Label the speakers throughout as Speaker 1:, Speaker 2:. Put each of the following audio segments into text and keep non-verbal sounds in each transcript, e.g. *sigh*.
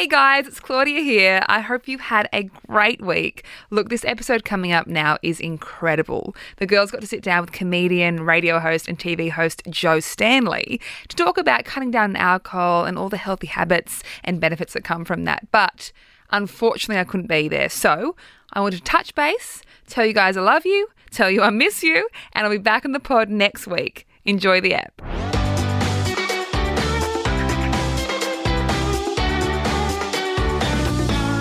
Speaker 1: Hey guys, it's Claudia here. I hope you've had a great week. Look, this episode coming up now is incredible. The girls got to sit down with comedian, radio host, and TV host Jo Stanley to talk about cutting down alcohol and all the healthy habits and benefits that come from that. But unfortunately, I couldn't be there. So I wanted to touch base, tell you guys I love you, tell you I miss you, and I'll be back on the pod next week. Enjoy the app.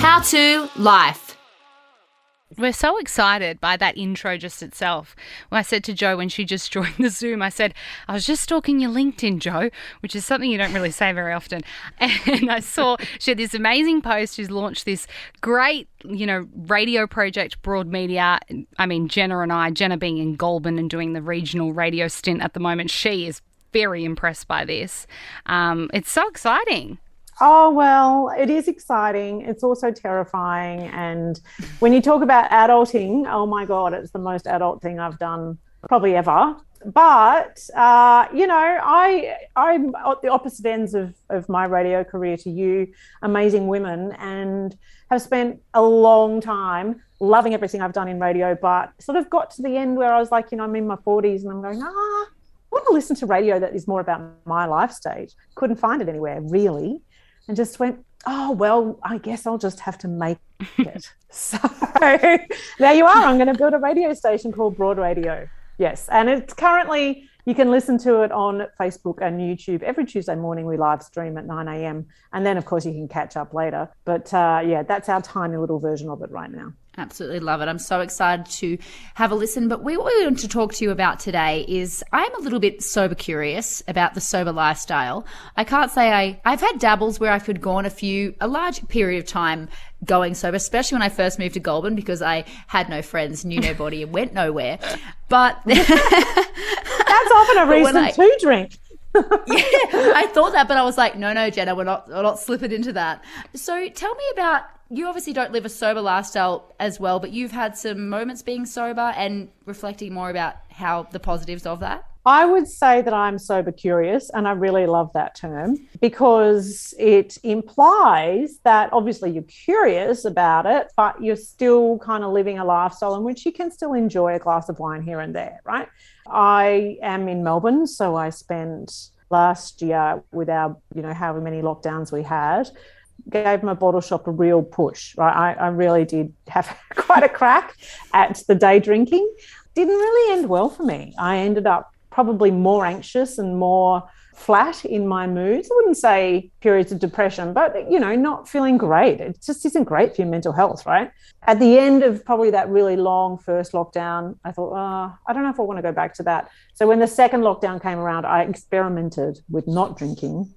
Speaker 2: How to life.
Speaker 3: We're so excited by that intro just itself. When I said to Jo when she just *laughs* joined the Zoom, I said, I was just stalking your LinkedIn, Jo, which is something you don't really say very often. *laughs* And I saw she had this amazing post. She's launched this great, you know, radio project, Broad Media. I mean, Jenna and I, Jenna being in Goulburn and doing the regional radio stint at the moment, she is very impressed by this. Um, it's so exciting.
Speaker 4: Oh, well, it is exciting. It's also terrifying. And when you talk about adulting, oh my God, it's the most adult thing I've done probably ever. But, uh, you know, I, I'm at the opposite ends of, of my radio career to you, amazing women, and have spent a long time loving everything I've done in radio, but sort of got to the end where I was like, you know, I'm in my 40s and I'm going, ah, I want to listen to radio that is more about my life stage. Couldn't find it anywhere, really and just went, oh, well, I guess I'll just have to make it. *laughs* so there you are. I'm going to build a radio station called Broad Radio. Yes. And it's currently, you can listen to it on Facebook and YouTube. Every Tuesday morning, we live stream at 9 a.m. And then, of course, you can catch up later. But uh, yeah, that's our tiny little version of it right now.
Speaker 2: Absolutely love it. I'm so excited to have a listen. But we, what we want to talk to you about today is I'm a little bit sober curious about the sober lifestyle. I can't say I, I've had dabbles where I could go on a few, a large period of time going sober, especially when I first moved to Goulburn because I had no friends, knew nobody, and went nowhere. But *laughs*
Speaker 4: that's often a reason I, to drink. *laughs*
Speaker 2: yeah, I thought that, but I was like, no, no, Jenna, we're not, we're not slipping into that. So tell me about you obviously don't live a sober lifestyle as well, but you've had some moments being sober and reflecting more about how the positives of that.
Speaker 4: I would say that I'm sober curious, and I really love that term because it implies that obviously you're curious about it, but you're still kind of living a lifestyle in which you can still enjoy a glass of wine here and there, right? I am in Melbourne, so I spent last year with our, you know, however many lockdowns we had, gave my bottle shop a real push. Right, I, I really did have *laughs* quite a crack at the day drinking. Didn't really end well for me. I ended up probably more anxious and more flat in my moods. I wouldn't say periods of depression, but you know, not feeling great. It just isn't great for your mental health, right? At the end of probably that really long first lockdown, I thought, oh, I don't know if I want to go back to that. So when the second lockdown came around, I experimented with not drinking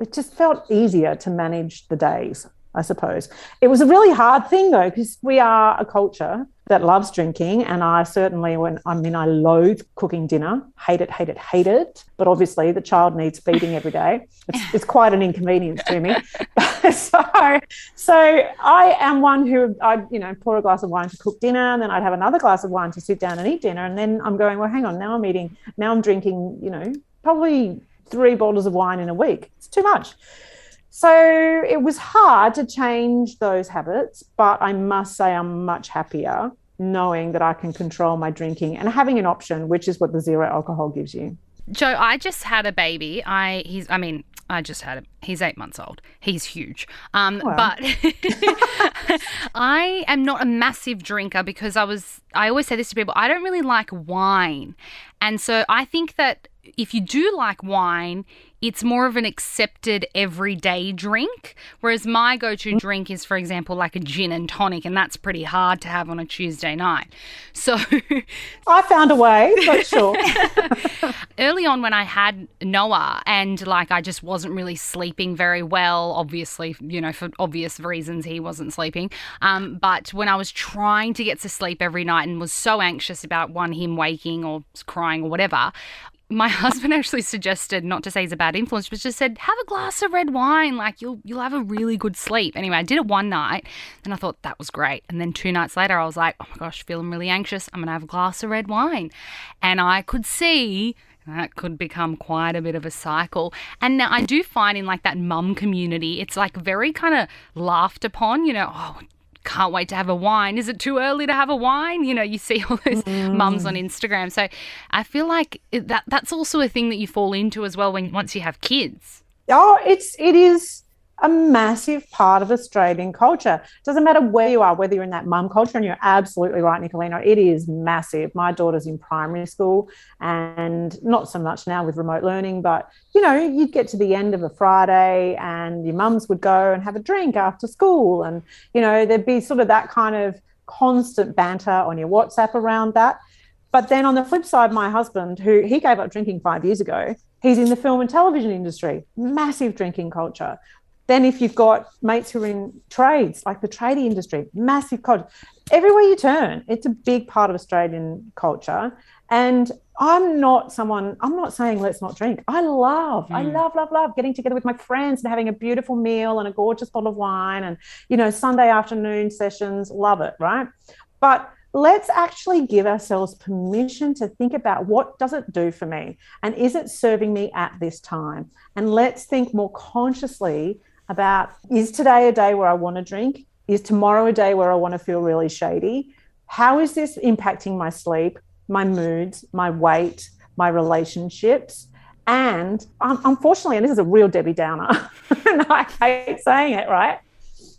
Speaker 4: it just felt easier to manage the days, I suppose. It was a really hard thing though, because we are a culture that loves drinking. And I certainly, when I mean, I loathe cooking dinner, hate it, hate it, hate it. But obviously, the child needs feeding every day. It's, it's quite an inconvenience to me. *laughs* so, so I am one who I, you know, pour a glass of wine to cook dinner, and then I'd have another glass of wine to sit down and eat dinner. And then I'm going, well, hang on, now I'm eating, now I'm drinking, you know, probably three bottles of wine in a week. It's too much. So it was hard to change those habits, but I must say I'm much happier knowing that I can control my drinking and having an option, which is what the zero alcohol gives you.
Speaker 3: Jo, I just had a baby. I he's I mean, I just had him. He's eight months old. He's huge. Um, well. but *laughs* I am not a massive drinker because I was I always say this to people, I don't really like wine. And so I think that if you do like wine, it's more of an accepted everyday drink. Whereas my go to drink is, for example, like a gin and tonic, and that's pretty hard to have on a Tuesday night. *laughs* So
Speaker 4: I found a way, but sure. *laughs* *laughs*
Speaker 3: Early on, when I had Noah, and like I just wasn't really sleeping very well, obviously, you know, for obvious reasons, he wasn't sleeping. Um, but when I was trying to get to sleep every night and was so anxious about one, him waking or crying or whatever, my *laughs* husband actually suggested not to say he's a bad influence, but just said have a glass of red wine, like you'll you'll have a really good sleep. Anyway, I did it one night, and I thought that was great. And then two nights later, I was like, oh my gosh, feeling really anxious. I'm gonna have a glass of red wine, and I could see that could become quite a bit of a cycle. And now I do find in like that mum community, it's like very kind of laughed upon, you know, oh, can't wait to have a wine. Is it too early to have a wine? You know, you see all those mm. mums on Instagram. So I feel like that that's also a thing that you fall into as well when once you have kids.
Speaker 4: Oh, it's it is a massive part of Australian culture. It doesn't matter where you are, whether you're in that mum culture, and you're absolutely right, Nicolina, it is massive. My daughter's in primary school and not so much now with remote learning, but you know, you'd get to the end of a Friday and your mums would go and have a drink after school. And, you know, there'd be sort of that kind of constant banter on your WhatsApp around that. But then on the flip side, my husband, who he gave up drinking five years ago, he's in the film and television industry, massive drinking culture. Then, if you've got mates who are in trades, like the tradie industry, massive culture. Everywhere you turn, it's a big part of Australian culture. And I'm not someone, I'm not saying let's not drink. I love, mm. I love, love, love getting together with my friends and having a beautiful meal and a gorgeous bottle of wine and, you know, Sunday afternoon sessions. Love it, right? But let's actually give ourselves permission to think about what does it do for me and is it serving me at this time and let's think more consciously about is today a day where I want to drink? Is tomorrow a day where I want to feel really shady? How is this impacting my sleep, my moods, my weight, my relationships? And um, unfortunately, and this is a real Debbie Downer, *laughs* and I hate saying it, right?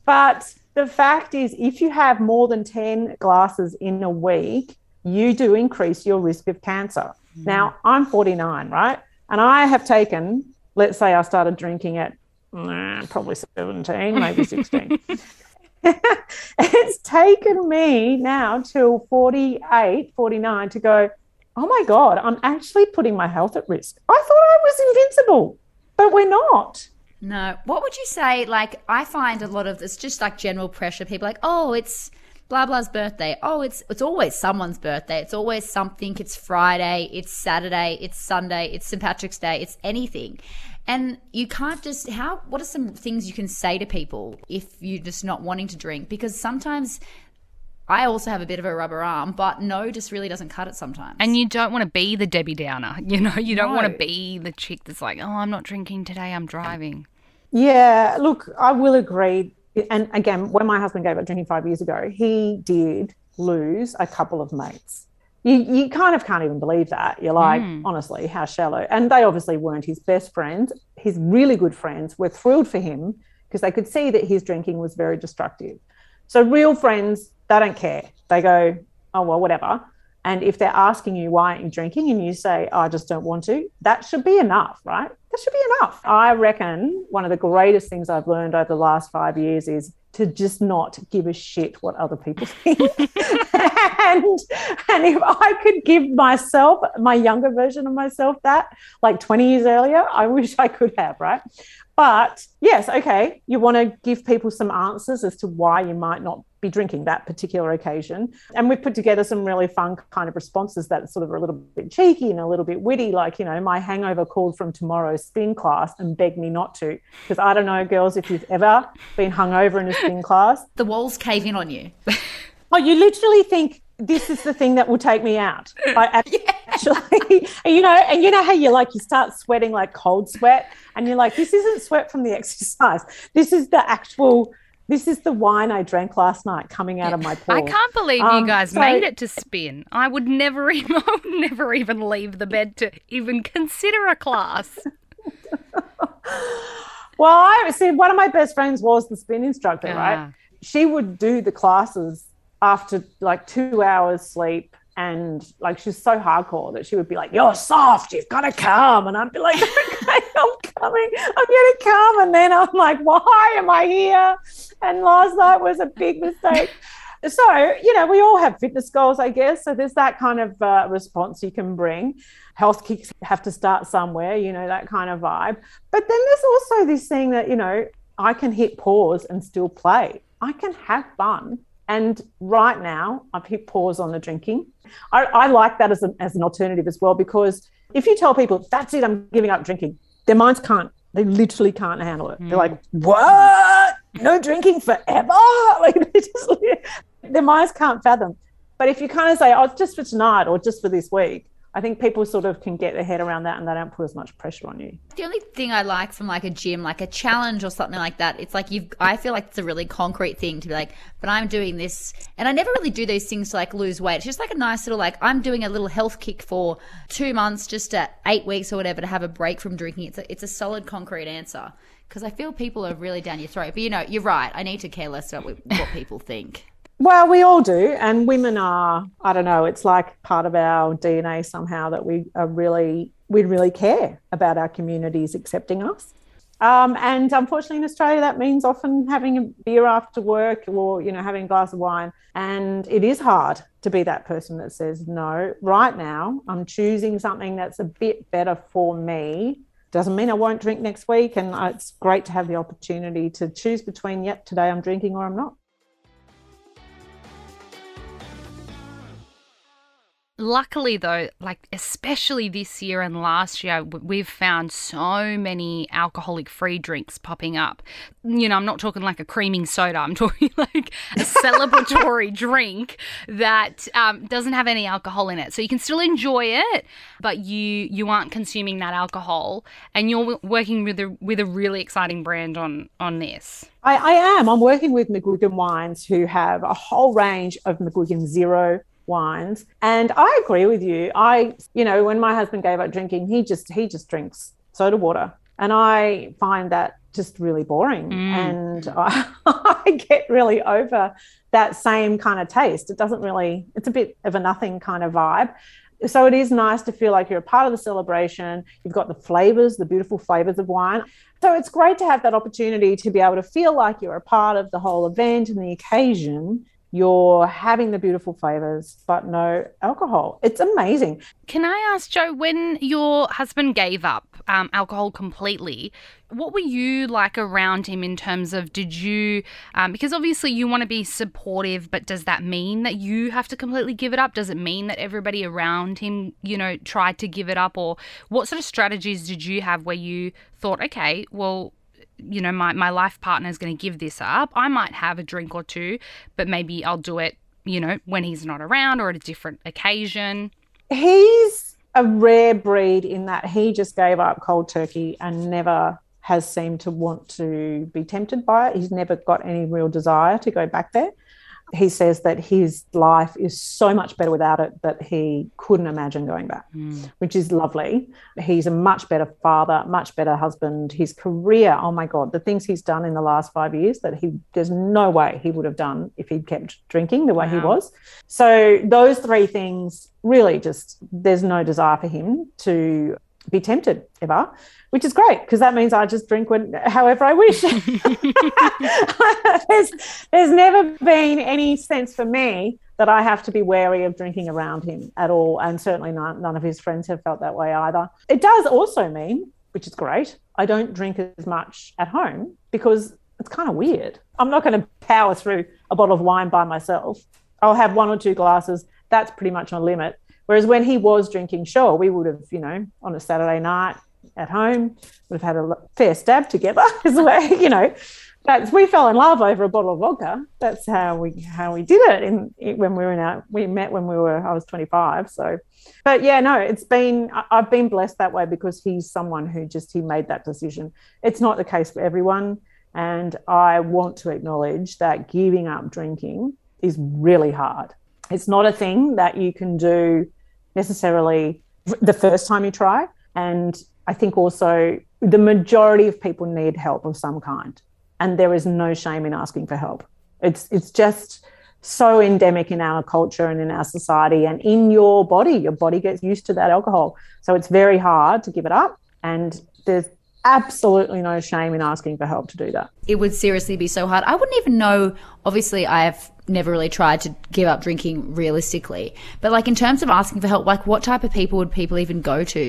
Speaker 4: But the fact is, if you have more than 10 glasses in a week, you do increase your risk of cancer. Mm. Now, I'm 49, right? And I have taken, let's say I started drinking at nah, probably 17, maybe 16. *laughs* it's taken me now till 48, 49 to go, oh my God, I'm actually putting my health at risk. I thought I was invincible, but we're not.
Speaker 2: No. What would you say? Like, I find a lot of it's just like general pressure. People like, oh, it's blah blah's birthday. Oh, it's it's always someone's birthday. It's always something. It's Friday. It's Saturday. It's Sunday. It's St Patrick's Day. It's anything. And you can't just how what are some things you can say to people if you're just not wanting to drink? Because sometimes I also have a bit of a rubber arm, but no just really doesn't cut it sometimes.
Speaker 3: And you don't want to be the Debbie Downer. *laughs* You know, you don't no. want to be the chick that's like, oh, I'm not drinking today, I'm driving.
Speaker 4: Yeah, look, I will agree. And again, when my husband gave up drinking five years ago, he did lose a couple of mates you, you kind of can't even believe that. You're like, mm. honestly, how shallow. And they obviously weren't his best friends. His really good friends were thrilled for him because they could see that his drinking was very destructive. So, real friends, they don't care. They go, oh, well, whatever. And if they're asking you, why aren't you drinking? And you say, I just don't want to, that should be enough, right? That should be enough. I reckon one of the greatest things I've learned over the last five years is to just not give a shit what other people *laughs* think. and, and if I could give myself, my younger version of myself, that like 20 years earlier, I wish I could have, right? But yes, okay, you want to give people some answers as to why you might not be drinking that particular occasion. And we've put together some really fun kind of responses that sort of are a little bit cheeky and a little bit witty, like, you know, my hangover called from tomorrow's spin class and begged me not to. Because I don't know, girls, if you've ever been hungover in a spin class.
Speaker 2: The walls cave in on you. *laughs*
Speaker 4: oh, you literally think this is the thing that will take me out. I *laughs* actually, yeah. you know, and you know how you like you start sweating like cold sweat, and you're like, this isn't sweat from the *laughs* exercise. This is the actual this is the wine I drank last night coming out of my pores.
Speaker 3: I can't believe um, you guys so, made it to spin. I would never *laughs* even, I would never even leave the bed to even consider a class. *laughs*
Speaker 4: well, I see. One of my best friends was the spin instructor, uh-huh. right? She would do the classes after like two hours sleep and like she's so hardcore that she would be like, "You're soft. You've got to come," and I'd be like, *laughs* "Okay, *laughs* I'm coming. I'm going to come." And then I'm like, "Why am I here?" And last night was a big mistake. *laughs* so you know, we all have fitness goals, I guess. So there's that kind of uh, response you can bring. Health kicks have to start somewhere, you know, that kind of vibe. But then there's also this thing that you know, I can hit pause and still play. I can have fun and right now, I've hit pause on the drinking. I, I like that as, an, as an alternative as well, because if you tell people, that's it, I'm giving up drinking, their minds can't, they literally can't handle it. Mm. They're like, what? No drinking forever? *laughs* Like, they just, *laughs* their minds can't fathom. But if you kind of say, oh, just for tonight or just for this week, I think people sort of can get their head around that and they don't put as much pressure on you.
Speaker 2: The only thing I like from like a gym, like a challenge or something like that, it's like you've, I feel like it's a really concrete thing to be like, but I'm doing this. And I never really do those things to like lose weight. It's just like a nice little, like, I'm doing a little health kick for two months, just at eight weeks or whatever to have a break from drinking. It's a, it's a solid concrete answer because I feel people are really down your throat. But you know, you're right. I need to care less about what people think.
Speaker 4: Well, we all do. And women are, I don't know, it's like part of our DNA somehow that we are really, we really care about our communities accepting us. Um, and unfortunately, in Australia, that means often having a beer after work or, you know, having a glass of wine. And it is hard to be that person that says, no, right now, I'm choosing something that's a bit better for me. Doesn't mean I won't drink next week. And it's great to have the opportunity to choose between, yep, today I'm drinking or I'm not.
Speaker 3: Luckily, though, like especially this year and last year, we've found so many alcoholic free drinks popping up. You know, I'm not talking like a creaming soda, I'm *laughs* talking like a celebratory *laughs* drink that um, doesn't have any alcohol in it. So you can still enjoy it, but you you aren't consuming that alcohol, and you're working with a with a really exciting brand on on this.
Speaker 4: I, I am. I'm working with McGuigan Wines, who have a whole range of McGuigan Zero wines. And I agree with you. I, you know, when my husband gave up drinking, he just he just drinks soda water. And I find that just really boring. Mm. And I, *laughs* I get really over that same kind of taste. It doesn't really, it's a bit of a nothing kind of vibe. So it is nice to feel like you're a part of the celebration. You've got the flavors, the beautiful flavors of wine. So it's great to have that opportunity to be able to feel like you're a part of the whole event and the occasion you're having the beautiful flavors, but no alcohol. It's amazing.
Speaker 3: Can I ask, Jo, when your husband gave up um, alcohol completely, what were you like around him in terms of did you, um, because obviously you want to be supportive, but does that mean that you have to completely give it up? Does it mean that everybody around him, you know, tried to give it up? Or what sort of strategies did you have where you thought, okay, well, you know, my, my life partner is going to give this up. I might have a drink or two, but maybe I'll do it, you know, when he's not around or at a different occasion.
Speaker 4: He's a rare breed in that he just gave up cold turkey and never has seemed to want to be tempted by it. He's never got any real desire to go back there he says that his life is so much better without it that he couldn't imagine going back, mm. which is lovely. He's a much better father, much better husband. His career, oh my God, the things he's done in the last five years that he there's no way he would have done if he'd kept drinking the way wow. he was. So those three things really just there's no desire for him to be tempted ever, which is great because that means I just drink when however I wish. *laughs* *laughs* there's, there's never been any sense for me that I have to be wary of drinking around him at all, and certainly none, none of his friends have felt that way either. It does also mean, which is great, I don't drink as much at home because it's kind of weird. I'm not going to power through a bottle of wine by myself. I'll have one or two glasses. That's pretty much my limit. Whereas when he was drinking, sure, we would have, you know, on a Saturday night at home, would have had a fair stab together *laughs* as well, you know. That's we fell in love over a bottle of vodka. That's how we how we did it in when we were in our we met when we were I was 25. So but yeah, no, it's been I've been blessed that way because he's someone who just he made that decision. It's not the case for everyone. And I want to acknowledge that giving up drinking is really hard. It's not a thing that you can do necessarily the first time you try. And I think also the majority of people need help of some kind. And there is no shame in asking for help. It's it's just so endemic in our culture and in our society and in your body. Your body gets used to that alcohol. So it's very hard to give it up. And there's absolutely no shame in asking for help to do that.
Speaker 2: It would seriously be so hard. I wouldn't even know. Obviously, I have never really tried to give up drinking realistically, but like in terms of asking for help, like what type of people would people even go to?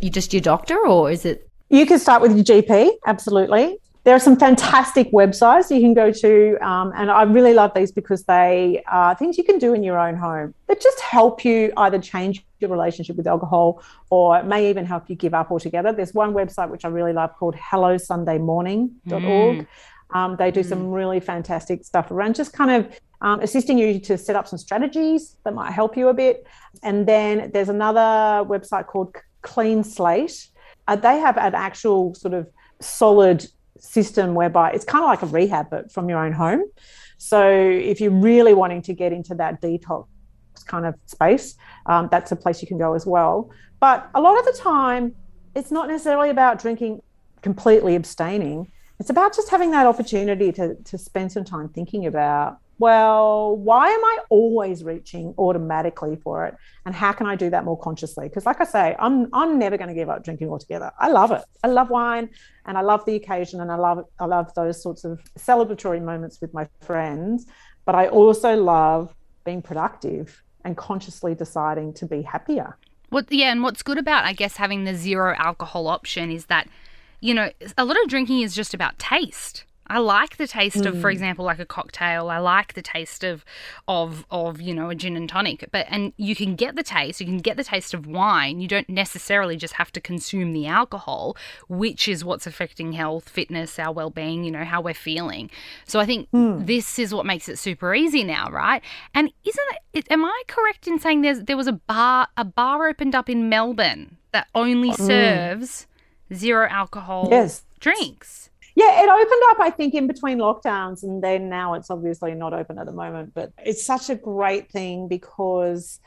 Speaker 2: You just your doctor, or is it?
Speaker 4: You can start with your GP, absolutely there are some fantastic websites you can go to, um, and I really love these because they are things you can do in your own home that just help you either change your relationship with alcohol or may even help you give up altogether. There's one website which I really love called hellosundaymorning.org. Mm. Um, they do some really fantastic stuff around just kind of um, assisting you to set up some strategies that might help you a bit. And then there's another website called Clean Slate. Uh, they have an actual sort of solid system whereby it's kind of like a rehab, but from your own home. So if you're really wanting to get into that detox kind of space, um, that's a place you can go as well. But a lot of the time, it's not necessarily about drinking completely abstaining. It's about just having that opportunity to, to spend some time thinking about well, why am I always reaching automatically for it? And how can I do that more consciously? Because, like I say, I'm I'm never going to give up drinking altogether. I love it. I love wine, and I love the occasion, and I love I love those sorts of celebratory moments with my friends. But I also love being productive and consciously deciding to be happier.
Speaker 3: What yeah, and what's good about I guess having the zero alcohol option is that, you know, a lot of drinking is just about taste. I like the taste mm. of, for mm. example, like a cocktail. I like the taste of, of, of you know, a gin and tonic. But and you can get the taste. You can get the taste of wine. You don't necessarily just have to consume the alcohol, which is what's affecting health, fitness, our well-being. You know, how we're feeling. So I think mm. this is what makes it super easy now, right? And isn't it? Am I correct in saying there's there was a bar a bar opened up in Melbourne that only mm. serves zero alcohol
Speaker 4: yes.
Speaker 3: drinks?
Speaker 4: Yeah, it opened up, I think, in between lockdowns, and then now it's obviously not open at the moment. But it's such a great thing because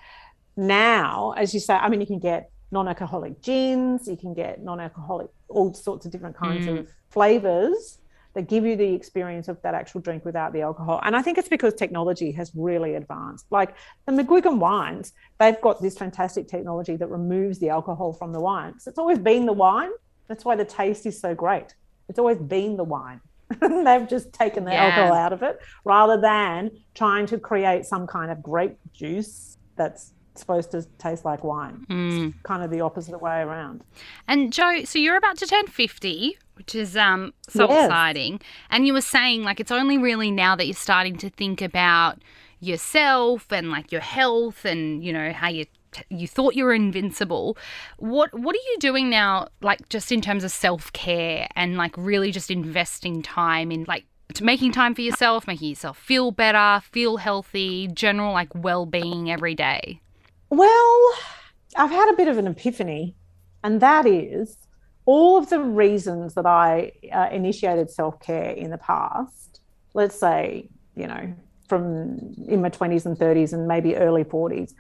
Speaker 4: now, as you say, I mean, you can get non-alcoholic gins, you can get non-alcoholic, all sorts of different kinds mm. of flavors that give you the experience of that actual drink without the alcohol. And I think it's because technology has really advanced. Like the McGuigan wines, they've got this fantastic technology that removes the alcohol from the wine. So it's always been the wine. That's why the taste is so great. It's always been the wine. *laughs* They've just taken the yeah. alcohol out of it rather than trying to create some kind of grape juice that's supposed to taste like wine. Mm. kind of the opposite way around.
Speaker 3: And Jo, so you're about to turn 50, which is um so yes. exciting. And you were saying like it's only really now that you're starting to think about yourself and like your health and you know how you you thought you were invincible. What what are you doing now like just in terms of self-care and like really just investing time in like making time for yourself, making yourself feel better, feel healthy, general like well-being every day?
Speaker 4: Well, I've had a bit of an epiphany and that is all of the reasons that I uh, initiated self-care in the past, let's say, you know, from in my 20s and 30s and maybe early 40s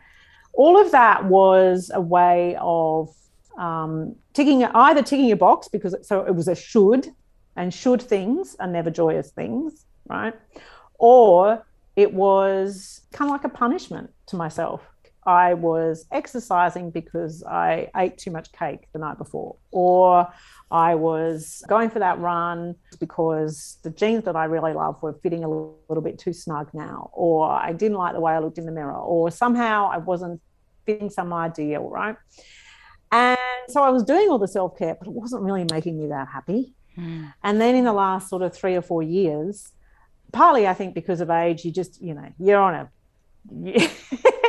Speaker 4: all of that was a way of um, ticking either ticking a box because it, so it was a should and should things are never joyous things right? Or it was kind of like a punishment to myself i was exercising because i ate too much cake the night before or i was going for that run because the jeans that i really love were fitting a little, bit too snug now or i didn't like the way i looked in the mirror or somehow i wasn't fitting some ideal, right? And so I was doing all the self care, but it wasn't really making me that happy. Mm. And then in the last sort of three or four years, partly I think because of age, you just, you know, you're on a, *laughs*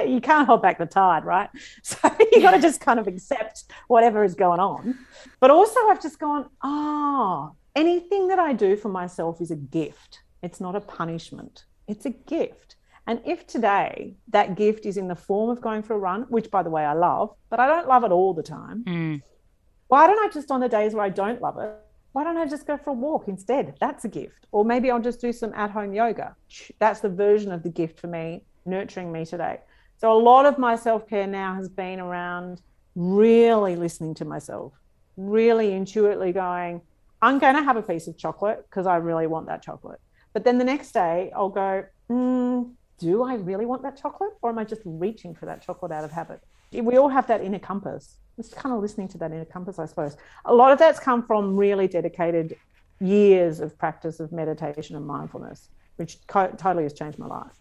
Speaker 4: you, can't hold back the tide, right? *laughs* So you got to just kind of accept whatever is going on. But also, I've just gone, oh, anything that I do for myself is a gift. It's not a punishment, it's a gift. And if today that gift is in the form of going for a run, which by the way I love, but I don't love it all the time, mm. why don't I just on the days where I don't love it, why don't I just go for a walk instead? That's a gift. Or maybe I'll just do some at home yoga. That's the version of the gift for me, nurturing me today. So a lot of my self care now has been around really listening to myself, really intuitively going, I'm going to have a piece of chocolate because I really want that chocolate. But then the next day I'll go, mm, do I really want that chocolate or am I just reaching for that chocolate out of habit? We all have that inner compass. Just kind of listening to that inner compass, I suppose. A lot of that's come from really dedicated years of practice of meditation and mindfulness, which totally has changed my life.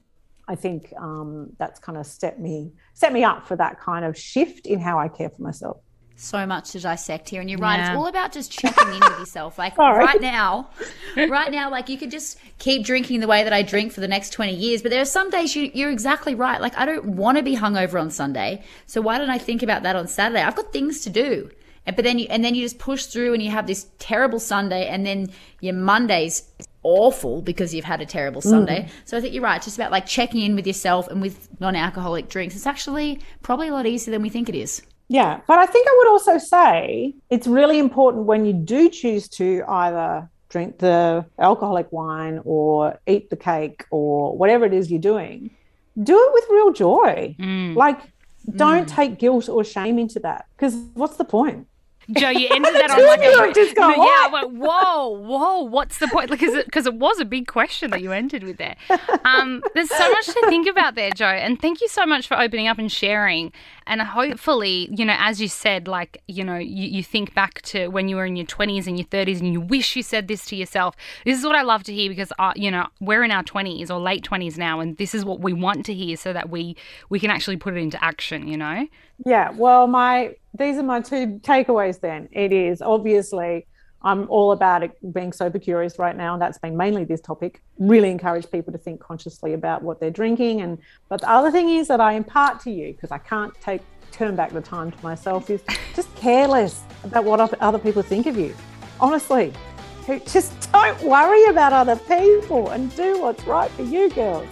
Speaker 4: I think um, that's kind of set me set me up for that kind of shift in how I care for myself
Speaker 2: so much to dissect here. And you're right, yeah. it's all about just checking in with yourself. Like *laughs* right now, right now, like you could just keep drinking the way that I drink for the next 20 years. But there are some days you, you're exactly right. Like I don't want to be hungover on Sunday. So why don't I think about that on Saturday? I've got things to do. And- But then you and then you just push through and you have this terrible Sunday and then your Monday's awful because you've had a terrible mm. Sunday. So I think you're right. It's just about like checking in with yourself and with non-alcoholic drinks. It's actually probably a lot easier than we think it is.
Speaker 4: Yeah, but I think I would also say it's really important when you do choose to either drink the alcoholic wine or eat the cake or whatever it is you're doing, do it with real joy. Mm. Like, don't mm. take guilt or shame into that because what's the point?
Speaker 3: Jo, you ended that *laughs* on like a
Speaker 4: just
Speaker 3: No, yeah.
Speaker 4: "What?"
Speaker 3: I went, whoa, whoa. What's the point? Because it, 'cause it was a big question that you ended with there. Um, there's so much to think about there, Jo. And thank you so much for opening up and sharing. And hopefully, you know, as you said, like you know, you, you think back to when you were in your 20s and your 30s, and you wish you said this to yourself. This is what I love to hear because uh, you know we're in our 20s or late 20s now, and this is what we want to hear so that we we can actually put it into action. You know.
Speaker 4: Yeah, well, my these are my two takeaways then. It is obviously I'm all about it being sober curious right now, and that's been mainly this topic. Really encourage people to think consciously about what they're drinking. And but the other thing is that I impart to you, because I can't take turn back the time to myself, is just careless about what other people think of you. Honestly. *laughs* Just don't worry about other people and do what's right for you, girls.